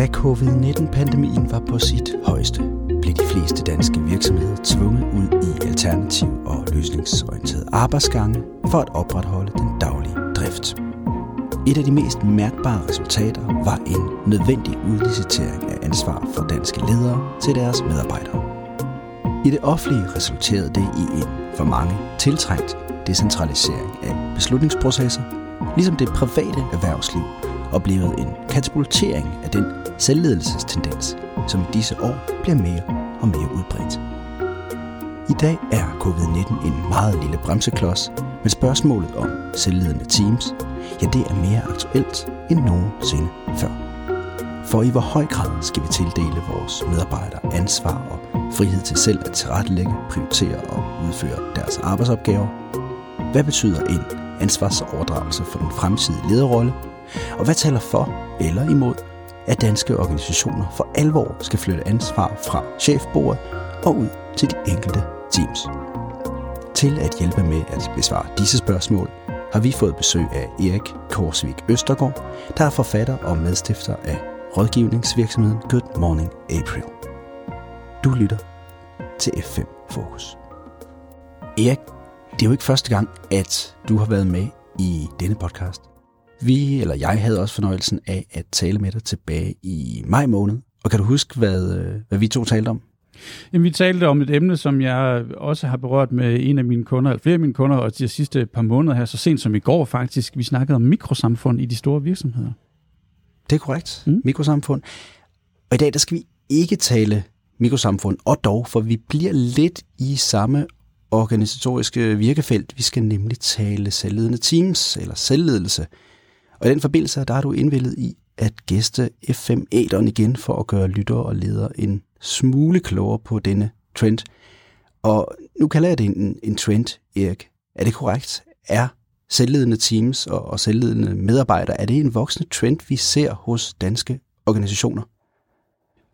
Da covid-19-pandemien var på sit højeste, blev de fleste danske virksomheder tvunget ud i alternativ og løsningsorienterede arbejdsgange for at opretholde den daglige drift. Et af de mest mærkbare resultater var en nødvendig udlicitering af ansvar for danske ledere til deres medarbejdere. I det offentlige resulterede det i en for mange tiltrængt decentralisering af beslutningsprocesser, ligesom det private erhvervsliv og blevet en katapultering af den selvledelsestendens, som i disse år bliver mere og mere udbredt. I dag er covid-19 en meget lille bremseklods, men spørgsmålet om selvledende teams, ja det er mere aktuelt end nogensinde før. For i hvor høj grad skal vi tildele vores medarbejdere ansvar og frihed til selv at tilrettelægge, prioritere og udføre deres arbejdsopgaver? Hvad betyder en ansvarsoverdragelse for den fremtidige lederrolle? Og hvad taler for eller imod, at danske organisationer for alvor skal flytte ansvar fra chefbordet og ud til de enkelte teams? Til at hjælpe med at besvare disse spørgsmål, har vi fået besøg af Erik Korsvik Østergaard, der er forfatter og medstifter af rådgivningsvirksomheden Good Morning April. Du lytter til F5 Fokus. Erik, det er jo ikke første gang, at du har været med i denne podcast. Vi, eller jeg, havde også fornøjelsen af at tale med dig tilbage i maj måned. Og kan du huske, hvad, hvad vi to talte om? Jamen, vi talte om et emne, som jeg også har berørt med en af mine kunder, eller flere af mine kunder, og de sidste par måneder her, så sent som i går faktisk. Vi snakkede om mikrosamfund i de store virksomheder. Det er korrekt. Mm. Mikrosamfund. Og i dag, der skal vi ikke tale mikrosamfund, og dog, for vi bliver lidt i samme organisatoriske virkefelt. Vi skal nemlig tale selvledende teams, eller selvledelse. Og i den forbindelse, der er du indvillet i at gæste F5 Æderen igen for at gøre lyttere og ledere en smule klogere på denne trend. Og nu kalder jeg det en, en trend, Erik. Er det korrekt? Er selvledende teams og, og selvledende medarbejdere, er det en voksende trend, vi ser hos danske organisationer?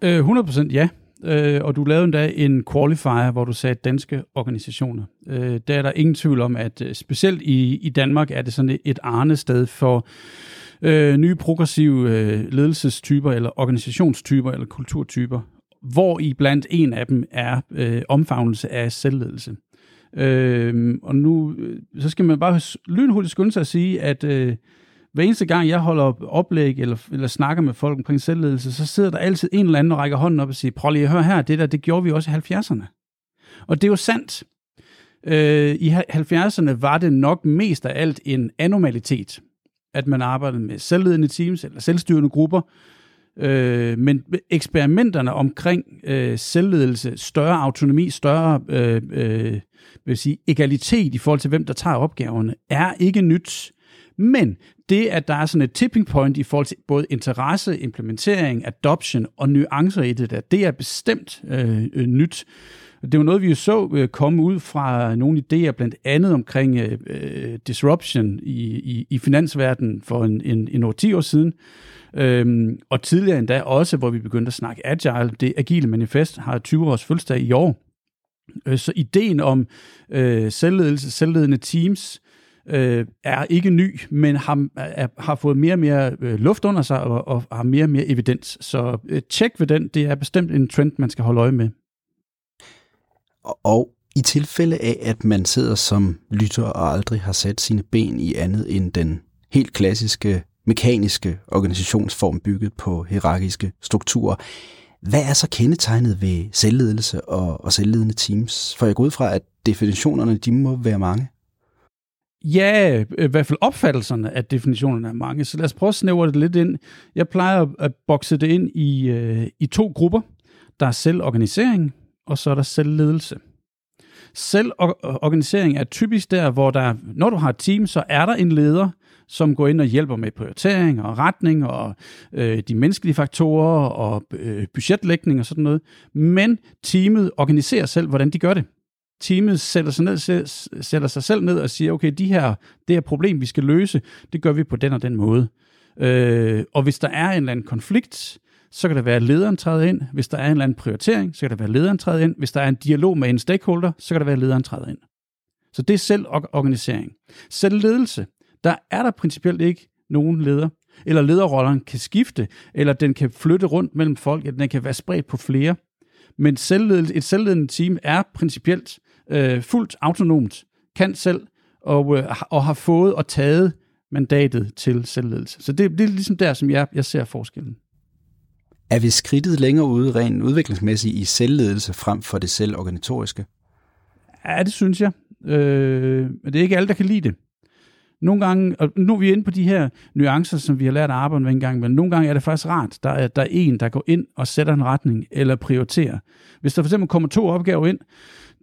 Øh, 100% ja. Øh, og du lavede endda en qualifier, hvor du sagde danske organisationer. Øh, der er der ingen tvivl om, at øh, specielt i, i Danmark er det sådan et arnested for øh, nye progressive øh, ledelsestyper, eller organisationstyper, eller kulturtyper, hvor i blandt en af dem er øh, omfavnelse af selvledelse. Øh, og nu øh, så skal man bare lynhurtigt skynde sig at sige, at øh, hver eneste gang, jeg holder op, oplæg eller, eller snakker med folk omkring selvledelse, så sidder der altid en eller anden og rækker hånden op og siger, prøv lige at høre her, det der, det gjorde vi også i 70'erne. Og det er jo sandt. Øh, I 70'erne var det nok mest af alt en anomalitet, at man arbejdede med selvledende teams eller selvstyrende grupper, Øh, men eksperimenterne omkring øh, selvledelse, større autonomi, større øh, øh, vil sige, egalitet i forhold til, hvem der tager opgaverne, er ikke nyt. Men det, at der er sådan et tipping point i forhold til både interesse, implementering, adoption og nuancer i det der, det er bestemt øh, øh, nyt. Det var noget, vi jo så øh, komme ud fra nogle idéer, blandt andet omkring øh, øh disruption i, i, i finansverdenen for en, en, en 10 år siden. Øhm, og tidligere endda også, hvor vi begyndte at snakke agile. Det agile manifest har 20 års fødselsdag i år. Øh, så ideen om øh, selvledelse, selvledende teams, øh, er ikke ny, men har, er, har fået mere og mere øh, luft under sig og, og har mere og mere evidens. Så øh, tjek ved den, det er bestemt en trend, man skal holde øje med. Og, og i tilfælde af, at man sidder som lytter og aldrig har sat sine ben i andet end den helt klassiske mekaniske organisationsform bygget på hierarkiske strukturer, hvad er så kendetegnet ved selvledelse og, og selvledende teams? For jeg går ud fra, at definitionerne de må være mange. Ja, øh, i hvert fald opfattelserne af definitionerne er mange. Så lad os prøve at snævre det lidt ind. Jeg plejer at bokse det ind i, øh, i to grupper. Der er selvorganisering, og så er der selvledelse. Selvorganisering er typisk der, hvor der, når du har et team, så er der en leder, som går ind og hjælper med prioritering og retning og øh, de menneskelige faktorer og øh, budgetlægning og sådan noget. Men teamet organiserer selv, hvordan de gør det. Teamet sætter sig, ned, sætter sig selv ned og siger, okay, de her, det her problem, vi skal løse, det gør vi på den og den måde. Øh, og hvis der er en eller anden konflikt, så kan det være, at lederen træder ind. Hvis der er en eller anden prioritering, så kan det være, at lederen træder ind. Hvis der er en dialog med en stakeholder, så kan det være, at lederen træder ind. Så det er selvorganisering. Selvledelse, der er der principielt ikke nogen leder. eller lederrolleren kan skifte, eller den kan flytte rundt mellem folk, eller den kan være spredt på flere. Men selvledelse, et selvledende team er principielt øh, fuldt autonomt, kan selv, og, øh, og har fået og taget mandatet til selvledelse. Så det, det er ligesom der, som jeg, jeg ser forskellen. Er vi skridtet længere ude rent udviklingsmæssigt i selvledelse frem for det selvorganisatoriske? Ja, det synes jeg. Øh, men det er ikke alle, der kan lide det. Nogle gange, og nu er vi inde på de her nuancer, som vi har lært at arbejde med en gang, men nogle gange er det faktisk rart, der er, der er en, der går ind og sætter en retning eller prioriterer. Hvis der for eksempel kommer to opgaver ind,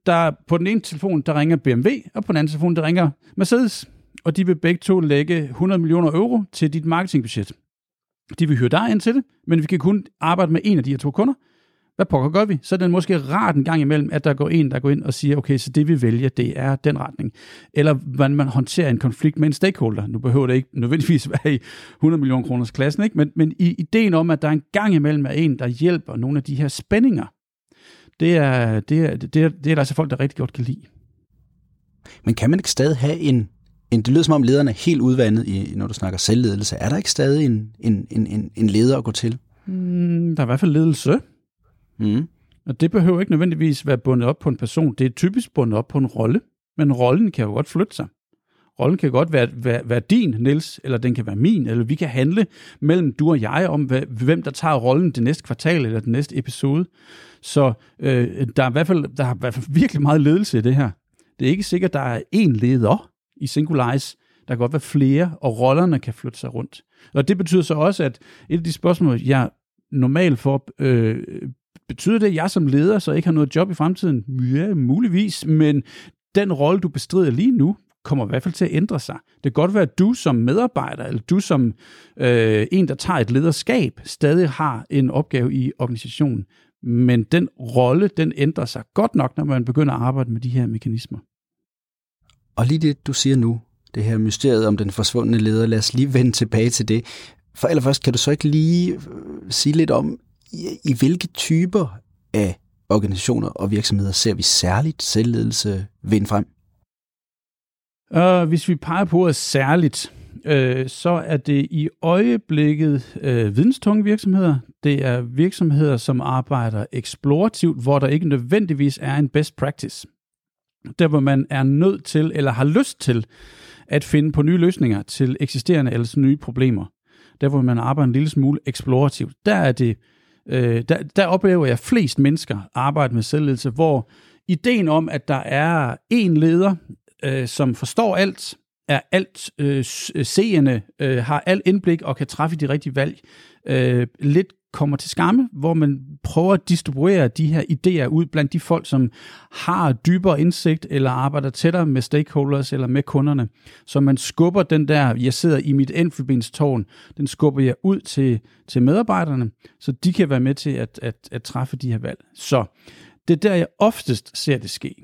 der på den ene telefon, der ringer BMW, og på den anden telefon, der ringer Mercedes, og de vil begge to lægge 100 millioner euro til dit marketingbudget. De vil hyre dig ind til det, men vi kan kun arbejde med en af de her to kunder. Hvad pokker gør vi? Så er det måske rart en gang imellem, at der går en, der går ind og siger, okay, så det vi vælger, det er den retning. Eller hvordan man håndterer en konflikt med en stakeholder. Nu behøver det ikke nødvendigvis være i 100 millioner kroners klassen, ikke? Men, men i ideen om, at der er en gang imellem er en, der hjælper nogle af de her spændinger, det er, det er, det er, det er der altså folk, der rigtig godt kan lide. Men kan man ikke stadig have en, en det lyder som om lederen er helt udvandet, i, når du snakker selvledelse. Er der ikke stadig en, en, en, en leder at gå til? Mm, der er i hvert fald ledelse. Mm. Og det behøver ikke nødvendigvis være bundet op på en person. Det er typisk bundet op på en rolle. Men rollen kan jo godt flytte sig. Rollen kan godt være, være, være din, Niels, eller den kan være min, eller vi kan handle mellem du og jeg om, hvem der tager rollen det næste kvartal eller den næste episode. Så øh, der, er i hvert fald, der er i hvert fald virkelig meget ledelse i det her. Det er ikke sikkert, at der er én leder i Singularize. Der kan godt være flere, og rollerne kan flytte sig rundt. Og det betyder så også, at et af de spørgsmål, jeg normalt får, øh, betyder det, at jeg som leder så ikke har noget job i fremtiden? Ja, muligvis, men den rolle, du bestrider lige nu, kommer i hvert fald til at ændre sig. Det kan godt være, at du som medarbejder, eller du som øh, en, der tager et lederskab, stadig har en opgave i organisationen. Men den rolle, den ændrer sig godt nok, når man begynder at arbejde med de her mekanismer. Og lige det, du siger nu, det her mysteriet om den forsvundne leder, lad os lige vende tilbage til det. For allerførst, kan du så ikke lige øh, sige lidt om, i, i hvilke typer af organisationer og virksomheder ser vi særligt selvledelse vinde frem? Uh, hvis vi peger på at særligt, øh, så er det i øjeblikket øh, videnstunge virksomheder. Det er virksomheder, som arbejder eksplorativt, hvor der ikke nødvendigvis er en best practice. Der hvor man er nødt til eller har lyst til at finde på nye løsninger til eksisterende eller nye problemer. Der hvor man arbejder en lille smule eksplorativt. Der er det øh, der, der oplever jeg flest mennesker arbejde med selvledelse, hvor ideen om, at der er en leder, øh, som forstår alt, er alt øh, øh seende, øh, har alt indblik og kan træffe de rigtige valg, øh, lidt kommer til skamme, hvor man prøver at distribuere de her idéer ud blandt de folk, som har dybere indsigt eller arbejder tættere med stakeholders eller med kunderne. Så man skubber den der, jeg sidder i mit enkeltbenstårn, den skubber jeg ud til, til medarbejderne, så de kan være med til at, at, at træffe de her valg. Så det er der, jeg oftest ser det ske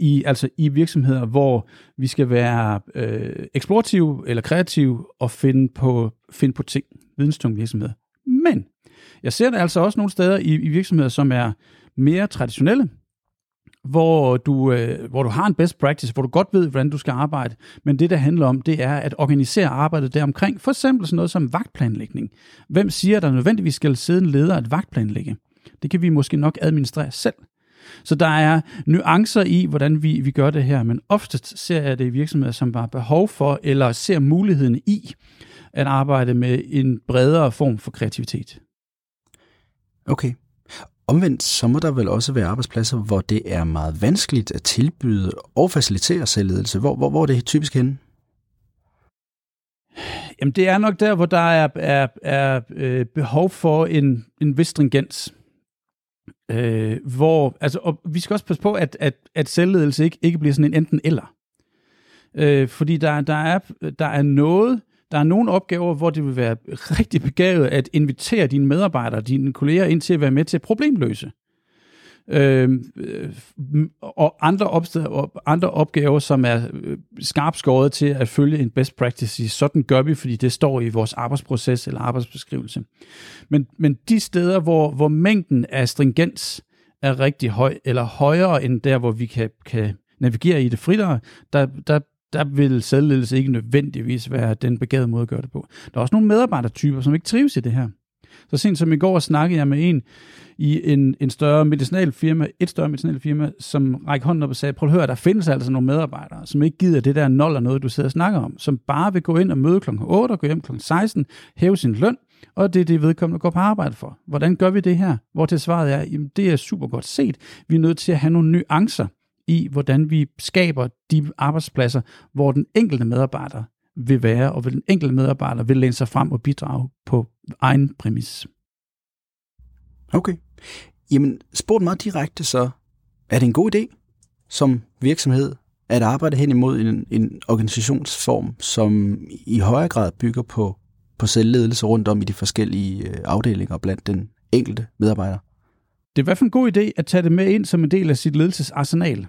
i, altså i virksomheder, hvor vi skal være øh, eksplorative eller kreative og finde på, finde på ting, videnstunge virksomheder. Men jeg ser det altså også nogle steder i, i virksomheder, som er mere traditionelle, hvor du, øh, hvor du har en best practice, hvor du godt ved, hvordan du skal arbejde, men det, der handler om, det er at organisere arbejdet deromkring. For eksempel sådan noget som vagtplanlægning. Hvem siger, at der nødvendigvis skal sidde en leder at vagtplanlægge? Det kan vi måske nok administrere selv. Så der er nuancer i, hvordan vi, vi gør det her, men oftest ser jeg det i virksomheder, som har behov for, eller ser muligheden i, at arbejde med en bredere form for kreativitet. Okay. Omvendt, så må der vel også være arbejdspladser, hvor det er meget vanskeligt at tilbyde og facilitere selvledelse. Hvor, hvor, hvor er det typisk henne? Jamen, det er nok der, hvor der er, er, er øh, behov for en, en vis stringens. Øh, hvor, altså, og vi skal også passe på, at, at, at selvledelse ikke, ikke bliver sådan en enten eller. Øh, fordi der, der, er, der er noget, der er nogle opgaver, hvor det vil være rigtig begavet at invitere dine medarbejdere, dine kolleger ind til at være med til at problemløse. Øhm, øh, og andre, opsteder, andre opgaver, som er øh, skarpt skåret til at følge en best practice. Sådan gør vi, fordi det står i vores arbejdsproces eller arbejdsbeskrivelse. Men, men de steder, hvor, hvor mængden af stringens er rigtig høj, eller højere end der, hvor vi kan, kan navigere i det fritere, der, der der vil selvledelse ikke nødvendigvis være den begavede måde at gøre det på. Der er også nogle medarbejdertyper, som ikke trives i det her. Så sent som i går snakkede jeg med en i en, en større medicinalfirma, et større medicinalfirma, som rækker hånden op og sagde, prøv at høre, der findes altså nogle medarbejdere, som ikke gider det der nul og noget, du sidder og snakker om, som bare vil gå ind og møde kl. 8 og gå hjem kl. 16, hæve sin løn, og det er det, vedkommende går på arbejde for. Hvordan gør vi det her? Hvor til svaret er, jamen det er super godt set. Vi er nødt til at have nogle nuancer i, hvordan vi skaber de arbejdspladser, hvor den enkelte medarbejder vil være, og hvor den enkelte medarbejder vil læne sig frem og bidrage på egen præmis. Okay. Jamen, spurgt meget direkte så, er det en god idé som virksomhed at arbejde hen imod en, en organisationsform, som i højere grad bygger på, på selvledelse rundt om i de forskellige øh, afdelinger blandt den enkelte medarbejder? Det er i hvert fald en god idé at tage det med ind som en del af sit ledelsesarsenal,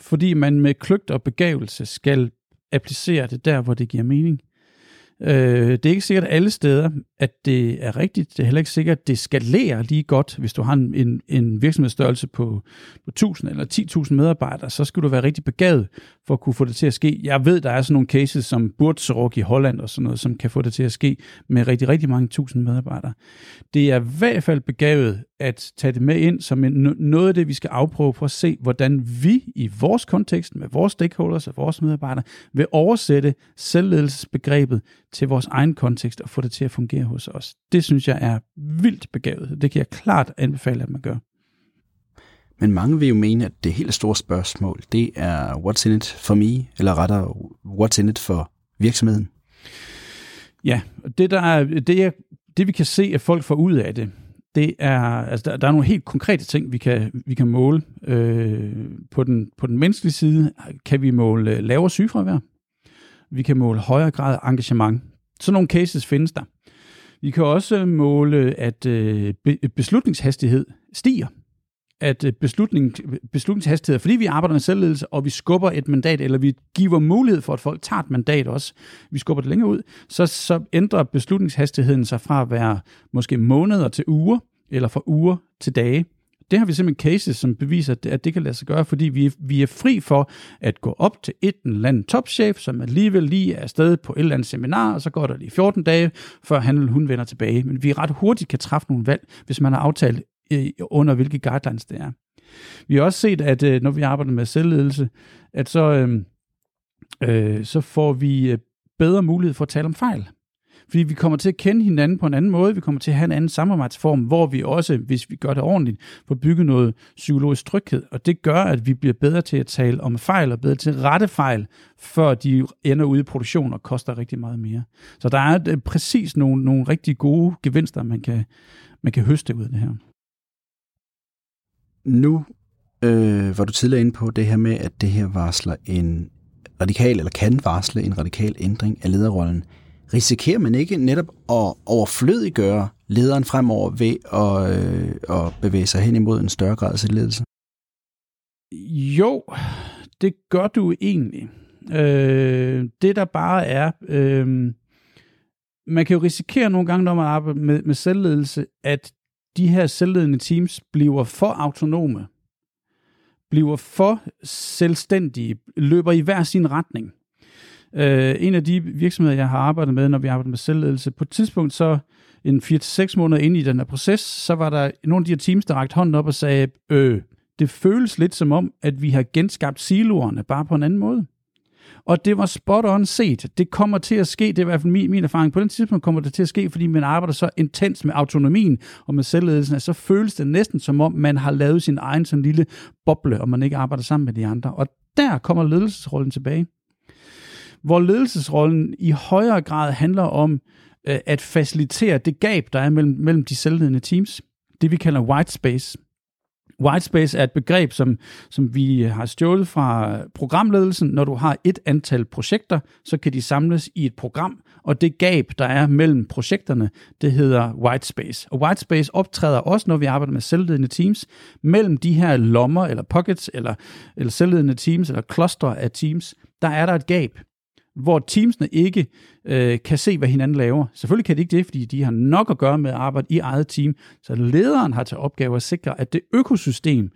fordi man med kløgt og begavelse skal applicere det der, hvor det giver mening. Øh, det er ikke sikkert alle steder, at det er rigtigt. Det er heller ikke sikkert, at det skalerer lige godt. Hvis du har en, en virksomhedsstørrelse på, på 1000 eller 10.000 medarbejdere, så skal du være rigtig begavet for at kunne få det til at ske. Jeg ved, der er sådan nogle cases som Burzorg i Holland og sådan noget, som kan få det til at ske med rigtig, rigtig mange tusind medarbejdere. Det er i hvert fald begavet at tage det med ind som en, noget af det, vi skal afprøve for at se, hvordan vi i vores kontekst med vores stakeholders og vores medarbejdere vil oversætte selvledelsesbegrebet til vores egen kontekst og få det til at fungere hos os. Det synes jeg er vildt begavet. Det kan jeg klart anbefale, at man gør. Men mange vil jo mene, at det helt store spørgsmål, det er what's in it for me, eller rettere, what's in it for virksomheden? Ja, det, der er, det, er, det vi kan se, at folk får ud af det, det er, altså der, der er nogle helt konkrete ting, vi kan, vi kan måle. Øh, på, den, på den menneskelige side kan vi måle lavere sygefravær. Vi kan måle højere grad af engagement. Sådan nogle cases findes der. Vi kan også måle, at øh, beslutningshastighed stiger. At øh, beslutning, beslutningshastighed, fordi vi arbejder med selvledelse, og vi skubber et mandat, eller vi giver mulighed for, at folk tager et mandat også, vi skubber det længere ud, så, så ændrer beslutningshastigheden sig fra at være måske måneder til uger, eller fra uger til dage. Det har vi simpelthen cases, som beviser, at det kan lade sig gøre, fordi vi, vi er fri for at gå op til et eller andet topchef, som alligevel lige er afsted på et eller andet seminar, og så går der lige 14 dage, før han eller hun vender tilbage. Men vi ret hurtigt kan træffe nogle valg, hvis man har aftalt øh, under hvilke guidelines det er. Vi har også set, at øh, når vi arbejder med selvledelse, at så, øh, øh, så får vi øh, bedre mulighed for at tale om fejl. Fordi vi kommer til at kende hinanden på en anden måde, vi kommer til at have en anden samarbejdsform, hvor vi også, hvis vi gør det ordentligt, får bygget noget psykologisk tryghed. Og det gør, at vi bliver bedre til at tale om fejl, og bedre til at rette fejl, før de ender ude i produktion og koster rigtig meget mere. Så der er øh, præcis nogle, nogle rigtig gode gevinster, man kan, man kan høste ud af det her. Nu øh, var du tidligere inde på det her med, at det her varsler en radikal, eller kan varsle en radikal ændring af lederrollen risikerer man ikke netop at overflødiggøre lederen fremover ved at, øh, at bevæge sig hen imod en større grad af selvledelse? Jo, det gør du egentlig. Øh, det der bare er, øh, man kan jo risikere nogle gange, når man arbejder med, med selvledelse, at de her selvledende teams bliver for autonome, bliver for selvstændige, løber i hver sin retning. Øh, en af de virksomheder, jeg har arbejdet med, når vi arbejder med selvledelse, på et tidspunkt så en 4-6 måneder inde i den her proces, så var der nogle af de her teams, der rakte hånden op og sagde, øh, det føles lidt som om, at vi har genskabt siloerne, bare på en anden måde. Og det var spot on set. Det kommer til at ske, det er i hvert fald min, min erfaring. På den tidspunkt kommer det til at ske, fordi man arbejder så intens med autonomien og med selvledelsen, at så føles det næsten som om, man har lavet sin egen sådan lille boble, og man ikke arbejder sammen med de andre. Og der kommer ledelsesrollen tilbage hvor ledelsesrollen i højere grad handler om øh, at facilitere det gab, der er mellem, mellem de selvledende teams. Det vi kalder white space. White space er et begreb, som, som vi har stjålet fra programledelsen. Når du har et antal projekter, så kan de samles i et program, og det gab, der er mellem projekterne, det hedder white space. Og white space optræder også, når vi arbejder med selvledende teams, mellem de her lommer, eller pockets, eller, eller selvledende teams, eller cluster af teams, der er der et gab hvor teamsene ikke øh, kan se, hvad hinanden laver. Selvfølgelig kan de ikke det, fordi de har nok at gøre med at arbejde i eget team. Så lederen har til opgave at sikre, at det økosystem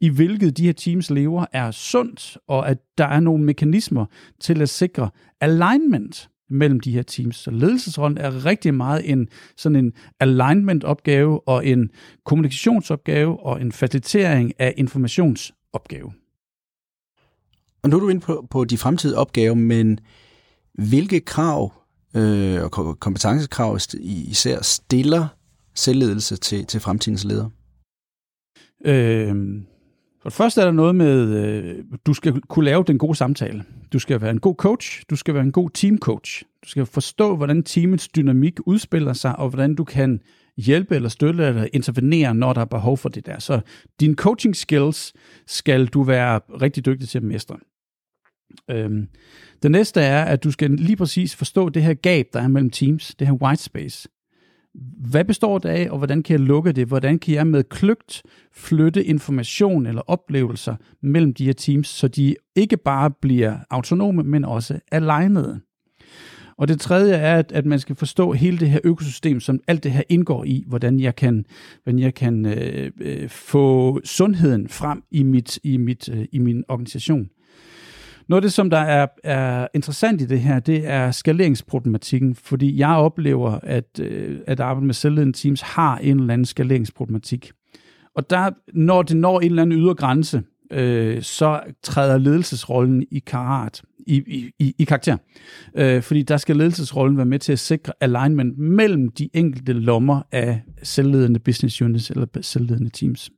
i hvilket de her teams lever, er sundt, og at der er nogle mekanismer til at sikre alignment mellem de her teams. Så ledelsesrollen er rigtig meget en sådan en alignment-opgave og en kommunikationsopgave og en facilitering af informationsopgave. Og nu er du inde på, på de fremtidige opgaver, men hvilke krav øh, og kompetencekrav især stiller selvledelse til, til fremtidens ledere? Øh, for det første er der noget med, øh, du skal kunne lave den gode samtale. Du skal være en god coach, du skal være en god teamcoach. Du skal forstå, hvordan teamets dynamik udspiller sig, og hvordan du kan hjælpe eller støtte eller intervenere, når der er behov for det der. Så dine coaching skills skal du være rigtig dygtig til at mestre. Øhm, det næste er, at du skal lige præcis forstå det her gab, der er mellem teams, det her white space. Hvad består det af, og hvordan kan jeg lukke det? Hvordan kan jeg med kløgt flytte information eller oplevelser mellem de her teams, så de ikke bare bliver autonome, men også alignede? Og det tredje er, at, at man skal forstå hele det her økosystem, som alt det her indgår i, hvordan jeg kan, hvordan jeg kan øh, øh, få sundheden frem i, mit, i, mit, øh, i min organisation. Noget af det, som der er, er interessant i det her, det er skaleringsproblematikken, fordi jeg oplever, at, øh, at arbejde med selvledende teams har en eller anden skaleringsproblematik. Og der, når det når en eller anden ydre grænse, øh, så træder ledelsesrollen i karat, i, i, i karakter. Øh, fordi der skal ledelsesrollen være med til at sikre alignment mellem de enkelte lommer af selvledende business units eller selvledende teams.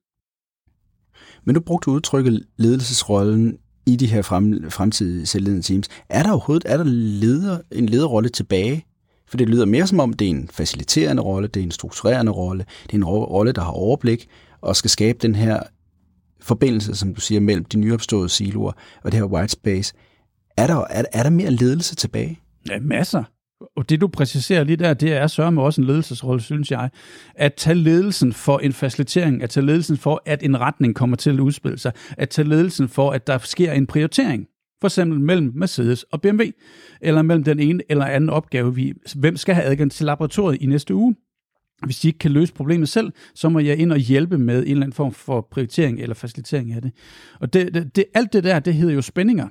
Men du brugte udtrykket ledelsesrollen i de her frem, fremtidige selvledende teams. Er der overhovedet er der leder, en lederrolle tilbage? For det lyder mere som om, det er en faciliterende rolle, det er en strukturerende rolle, det er en rolle, der har overblik og skal skabe den her forbindelse, som du siger, mellem de nyopståede siloer og det her white space. Er der, er, er der mere ledelse tilbage? Ja, masser. Og det du præciserer lige der, det er sørme også en ledelsesrolle, synes jeg. At tage ledelsen for en facilitering, at tage ledelsen for, at en retning kommer til at udspille sig, at tage ledelsen for, at der sker en prioritering. For eksempel mellem Mercedes og BMW, eller mellem den ene eller anden opgave, vi, hvem skal have adgang til laboratoriet i næste uge. Hvis de ikke kan løse problemet selv, så må jeg ind og hjælpe med en eller anden form for prioritering eller facilitering af det. Og det, det, det, alt det der, det hedder jo spændinger.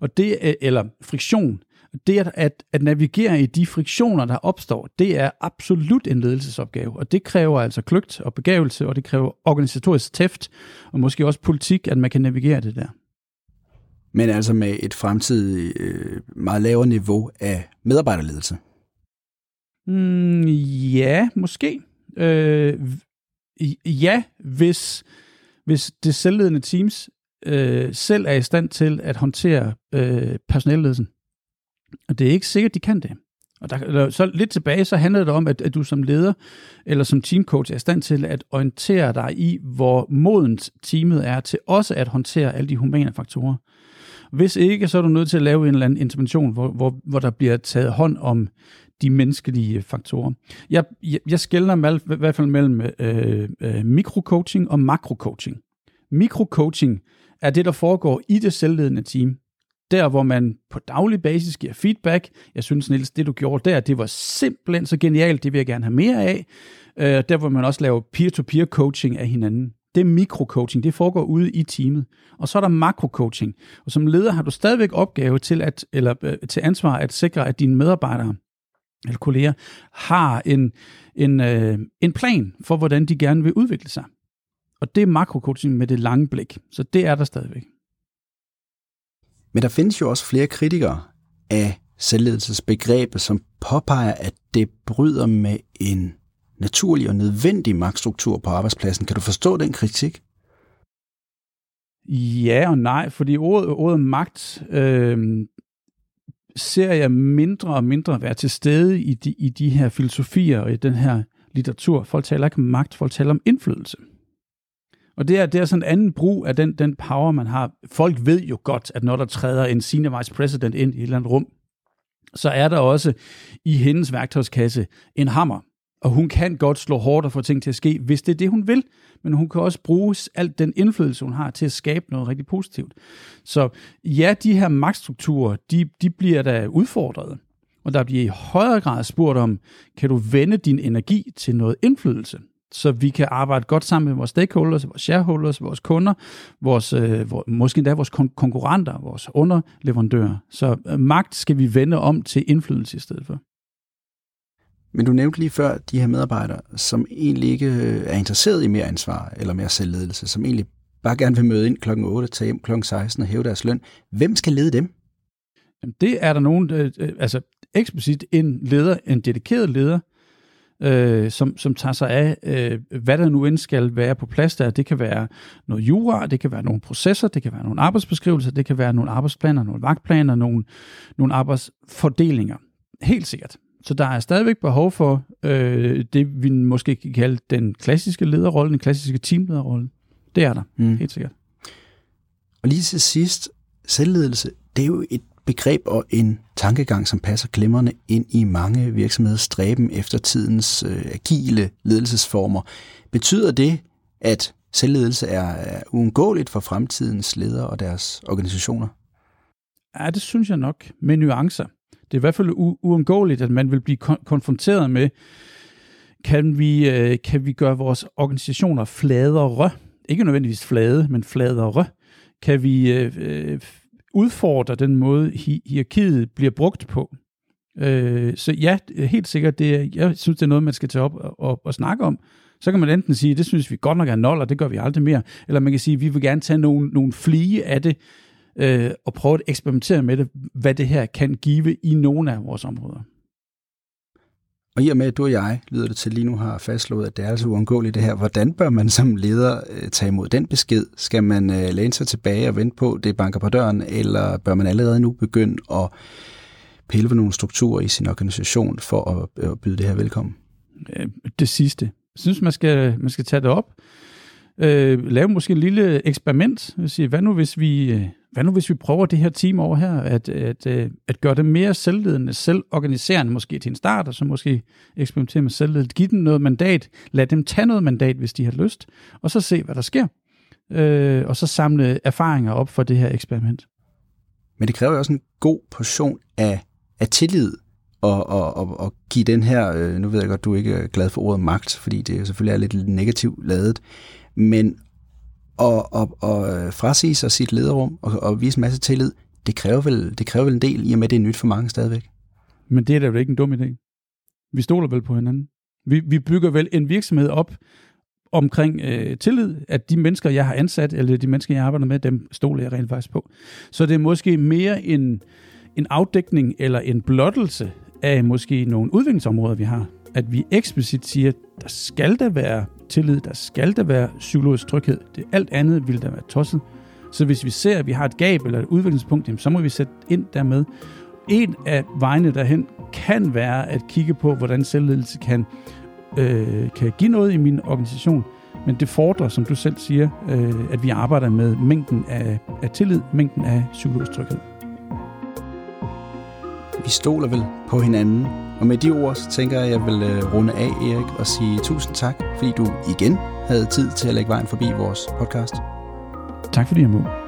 Og det, eller friktion det at, at, at navigere i de friktioner, der opstår, det er absolut en ledelsesopgave, og det kræver altså kløgt og begavelse, og det kræver organisatorisk tæft, og måske også politik, at man kan navigere det der. Men altså med et fremtidigt øh, meget lavere niveau af medarbejderledelse? Mm, ja, måske. Øh, ja, hvis, hvis det selvledende teams øh, selv er i stand til at håndtere øh, personalledelsen. Og det er ikke sikkert, de kan det. Og der, så lidt tilbage, så handler det om, at, at du som leder eller som teamcoach er i stand til at orientere dig i, hvor modent teamet er til også at håndtere alle de humane faktorer. Hvis ikke, så er du nødt til at lave en eller anden intervention, hvor, hvor, hvor der bliver taget hånd om de menneskelige faktorer. Jeg, jeg, jeg skældner i hvert fald mellem øh, øh, mikrocoaching og makrocoaching. Mikrocoaching er det, der foregår i det selvledende team der hvor man på daglig basis giver feedback. Jeg synes, Niels, det du gjorde der, det var simpelthen så genialt, det vil jeg gerne have mere af. Øh, der hvor man også laver peer-to-peer coaching af hinanden. Det er mikrocoaching, det foregår ude i teamet. Og så er der makrocoaching. Og som leder har du stadigvæk opgave til, at, eller, øh, til ansvar at sikre, at dine medarbejdere eller kolleger har en, en, øh, en plan for, hvordan de gerne vil udvikle sig. Og det er makrocoaching med det lange blik. Så det er der stadigvæk. Men der findes jo også flere kritikere af selvledelsesbegrebet, som påpeger, at det bryder med en naturlig og nødvendig magtstruktur på arbejdspladsen. Kan du forstå den kritik? Ja og nej, fordi ordet, ordet magt øh, ser jeg mindre og mindre være til stede i de, i de her filosofier og i den her litteratur. Folk taler ikke om magt, folk taler om indflydelse. Og det er, det er sådan en anden brug af den, den power, man har. Folk ved jo godt, at når der træder en senior vice president ind i et eller andet rum, så er der også i hendes værktøjskasse en hammer. Og hun kan godt slå hårdt og få ting til at ske, hvis det er det, hun vil. Men hun kan også bruge alt den indflydelse, hun har, til at skabe noget rigtig positivt. Så ja, de her magtstrukturer, de, de bliver da udfordret. Og der bliver i højere grad spurgt om, kan du vende din energi til noget indflydelse? Så vi kan arbejde godt sammen med vores stakeholders, vores shareholders, vores kunder, vores, øh, vores, måske endda vores kon- konkurrenter, vores underleverandører. Så øh, magt skal vi vende om til indflydelse i stedet for. Men du nævnte lige før de her medarbejdere, som egentlig ikke øh, er interesseret i mere ansvar eller mere selvledelse, som egentlig bare gerne vil møde ind kl. 8, tage hjem kl. 16 og hæve deres løn. Hvem skal lede dem? Det er der nogen, øh, altså eksplicit en leder, en dedikeret leder, øh, som, som tager sig af, øh, hvad der nu end skal være på plads der. Det kan være noget jura, det kan være nogle processer, det kan være nogle arbejdsbeskrivelser, det kan være nogle arbejdsplaner, nogle vagtplaner, nogle, nogle arbejdsfordelinger. Helt sikkert. Så der er stadigvæk behov for øh, det, vi måske kan kalde den klassiske lederrolle, den klassiske teamlederrolle. Det er der, mm. helt sikkert. Og lige til sidst, selvledelse, det er jo et begreb og en tankegang, som passer glimrende ind i mange virksomheders stræben efter tidens øh, agile ledelsesformer. Betyder det, at selvledelse er, er uundgåeligt for fremtidens ledere og deres organisationer? Ja, det synes jeg nok, med nuancer. Det er i hvert fald u- uundgåeligt, at man vil blive kon- konfronteret med, kan vi, øh, kan vi gøre vores organisationer fladere? Ikke nødvendigvis flade, men fladere. Kan vi øh, øh udfordre den måde, hi- hierarkiet bliver brugt på? Øh, så ja, helt sikkert, det er, jeg synes, det er noget, man skal tage op og, og, og snakke om. Så kan man enten sige, det synes vi godt nok er nul, og det gør vi aldrig mere. Eller man kan sige, vi vil gerne tage nogle, nogle flige af det, øh, og prøve at eksperimentere med det, hvad det her kan give i nogle af vores områder. Og i og med, at du og jeg, lyder det til lige nu, har fastslået, at det er altså uundgåeligt det her, hvordan bør man som leder øh, tage imod den besked? Skal man øh, læne sig tilbage og vente på, det banker på døren, eller bør man allerede nu begynde at pille ved nogle strukturer i sin organisation for at, øh, byde det her velkommen? Det sidste. Jeg synes, man skal, man skal tage det op. Øh, lave måske et lille eksperiment. Sige, hvad nu hvis vi hvad nu hvis vi prøver det her team over her, at, at, øh, at gøre det mere selvledende, selvorganiserende måske til en start, og så måske eksperimentere med selvledet. give dem noget mandat, lad dem tage noget mandat, hvis de har lyst, og så se, hvad der sker. Øh, og så samle erfaringer op for det her eksperiment. Men det kræver jo også en god portion af, af tillid og, og, og, og give den her, øh, nu ved jeg godt, du ikke er glad for ordet magt, fordi det selvfølgelig er lidt negativt lavet, men og, og, og øh, frasige sig sit lederrum og, og vise en masse tillid, det kræver, vel, det kræver vel en del, i og med det er nyt for mange stadigvæk. Men det er da vel ikke en dum idé. Vi stoler vel på hinanden. Vi, vi bygger vel en virksomhed op omkring øh, tillid, at de mennesker, jeg har ansat, eller de mennesker, jeg arbejder med, dem stoler jeg rent faktisk på. Så det er måske mere en, en afdækning eller en blottelse af måske nogle udviklingsområder, vi har. At vi eksplicit siger, der skal der være tillid, der skal der være psykologisk tryghed. Det alt andet vil der være tosset. Så hvis vi ser, at vi har et gab eller et udviklingspunkt, jamen, så må vi sætte ind dermed. En af vejene derhen kan være at kigge på, hvordan selvledelse kan, øh, kan give noget i min organisation. Men det fordrer, som du selv siger, øh, at vi arbejder med mængden af, af tillid, mængden af psykologisk tryghed. Vi stoler vel på hinanden, og med de ord, så tænker jeg, at jeg vil øh, runde af, Erik, og sige tusind tak, fordi du igen havde tid til at lægge vejen forbi vores podcast. Tak fordi jeg må.